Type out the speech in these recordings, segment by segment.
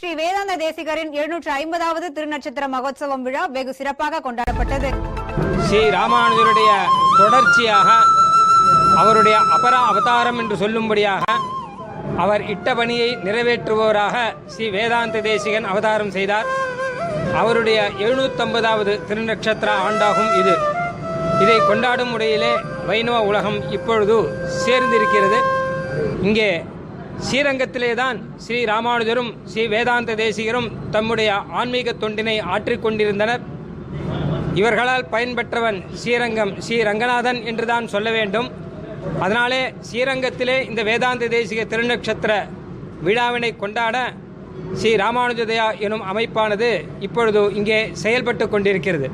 ஸ்ரீ வேதாந்த தேசிகரின் எழுநூற்று ஐம்பதாவது திருநட்சத்திர மகோத்சவம் விழா வெகு சிறப்பாக கொண்டாடப்பட்டது. ஸ்ரீ ராமானுஜருடைய தொடர்ச்சியாக அவருடைய அபர அவதாரம் என்று சொல்லும்படியாக அவர் இட்ட பணியை நிறைவேற்றுபவராக ஸ்ரீ வேதாந்த தேசிகன் அவதாரம் செய்தார். அவருடைய எழுநூத்தம்பதாவது திருநட்சத்திர ஆண்டாகும் இது. இதை கொண்டாடும் முறையிலே வைணவ உலகம் இப்பொழுது சேர்ந்திருக்கிறது. இங்கே ஸ்ரீரங்கத்திலே தான் ஸ்ரீ ராமானுஜரும் ஸ்ரீ வேதாந்த தேசிகரும் தம்முடைய ஆன்மீக தொண்டினை ஆற்றிக்கொண்டிருந்தனர் இவர்களால் பயன்பெற்றவன் ஸ்ரீரங்கம் ஸ்ரீ ரங்கநாதன் என்றுதான் சொல்ல வேண்டும். அதனாலே ஸ்ரீரங்கத்திலே இந்த வேதாந்த தேசிக திருநட்சத்திர விழாவினை கொண்டாட ஸ்ரீ ராமானுஜதயா எனும் அமைப்பானது இப்பொழுது இங்கே செயல்பட்டு கொண்டிருக்கிறது.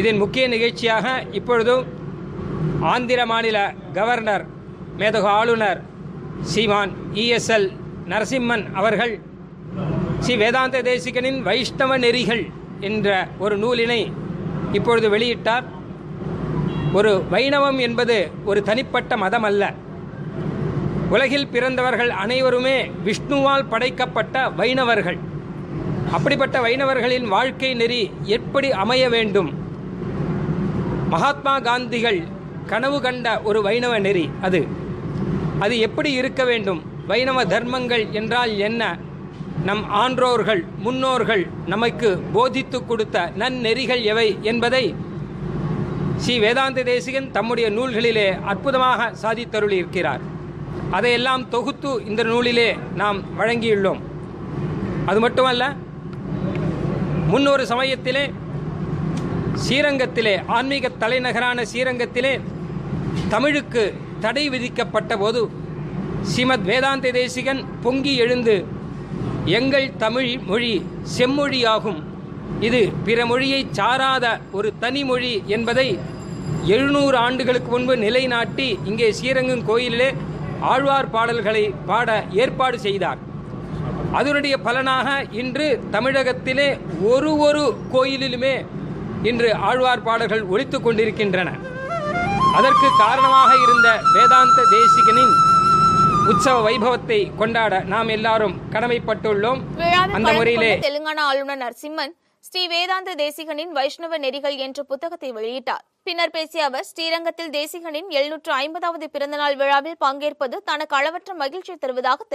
இதன் முக்கிய நிகழ்ச்சியாக இப்பொழுது ஆந்திர மாநில கவர்னர் மேதகு ஆளுநர் ஸ்ரீமான் இஎஸ்எல் நரசிம்மன் அவர்கள் ஸ்ரீ வேதாந்த தேசிகனின் வைஷ்ணவ நெறிகள் என்ற ஒரு நூலினை இப்பொழுது வெளியிட்டார். ஒரு வைணவம் என்பது ஒரு தனிப்பட்ட மதம் அல்ல உலகில் பிறந்தவர்கள் அனைவருமே விஷ்ணுவால் படைக்கப்பட்ட வைணவர்கள். அப்படிப்பட்ட வைணவர்களின் வாழ்க்கை நெறி எப்படி அமைய வேண்டும்? மகாத்மா காந்திகள் கனவு கண்ட ஒரு வைணவ நெறி அது. அது எப்படி இருக்க வேண்டும்? வைணவ தர்மங்கள் என்றால் என்ன? நம் ஆன்றோர்கள் முன்னோர்கள் நமக்கு போதித்து கொடுத்த நன்னெறிகள் எவை என்பதை ஸ்ரீ வேதாந்த தேசிகன் தம்முடைய நூல்களிலே அற்புதமாக சாதித்தருளியிருக்கிறார். அதையெல்லாம் தொகுத்து இந்த நூலிலே நாம் வழங்கியுள்ளோம். அது மட்டுமல்ல முன்னொரு சமயத்திலே ஸ்ரீரங்கத்திலே ஆன்மீக தலைநகரான ஸ்ரீரங்கத்திலே தமிழுக்கு தடை விதிக்கப்பட்ட போது ஸ்ரீமத் வேதாந்த தேசிகன் பொங்கி எழுந்து எங்கள் தமிழ் மொழி செம்மொழியாகும். இது பிற மொழியை சாராத ஒரு தனி மொழி என்பதை எழுநூறு ஆண்டுகளுக்கு முன்பு நிலைநாட்டி இங்கே ஸ்ரீரங்கம் கோயிலிலே ஆழ்வார் பாடல்களை பாட ஏற்பாடு செய்தார். அதனுடைய பலனாக இன்று தமிழகத்திலே ஒரு ஒரு கோயிலிலுமே இன்று ஆழ்வார் பாடல்கள் ஒலித்துக் கொண்டிருக்கின்றன. அதற்கு காரணமாக இருந்த வேதாந்த தேசிகனின் உற்சவ வைபவத்தை கொண்டாட நாம் எல்லாரும் கடமைப்பட்டுள்ளோம். அந்த முறையிலே தெலுங்கானா ஆளுநர் நரசிம்மன் ஸ்ரீ வேதாந்த தேசிகனின் வைஷ்ணவ நெறிகள் என்ற புத்தகத்தை வெளியிட்டார். பின்னர் பேசிய அவர் ஸ்ரீரங்கத்தில் தேசிகனின் எழுநூற்று ஐம்பதாவது பிறந்தநாள் விழாவில் பங்கேற்பது தனக்கு அளவற்ற மகிழ்ச்சி தருவதாக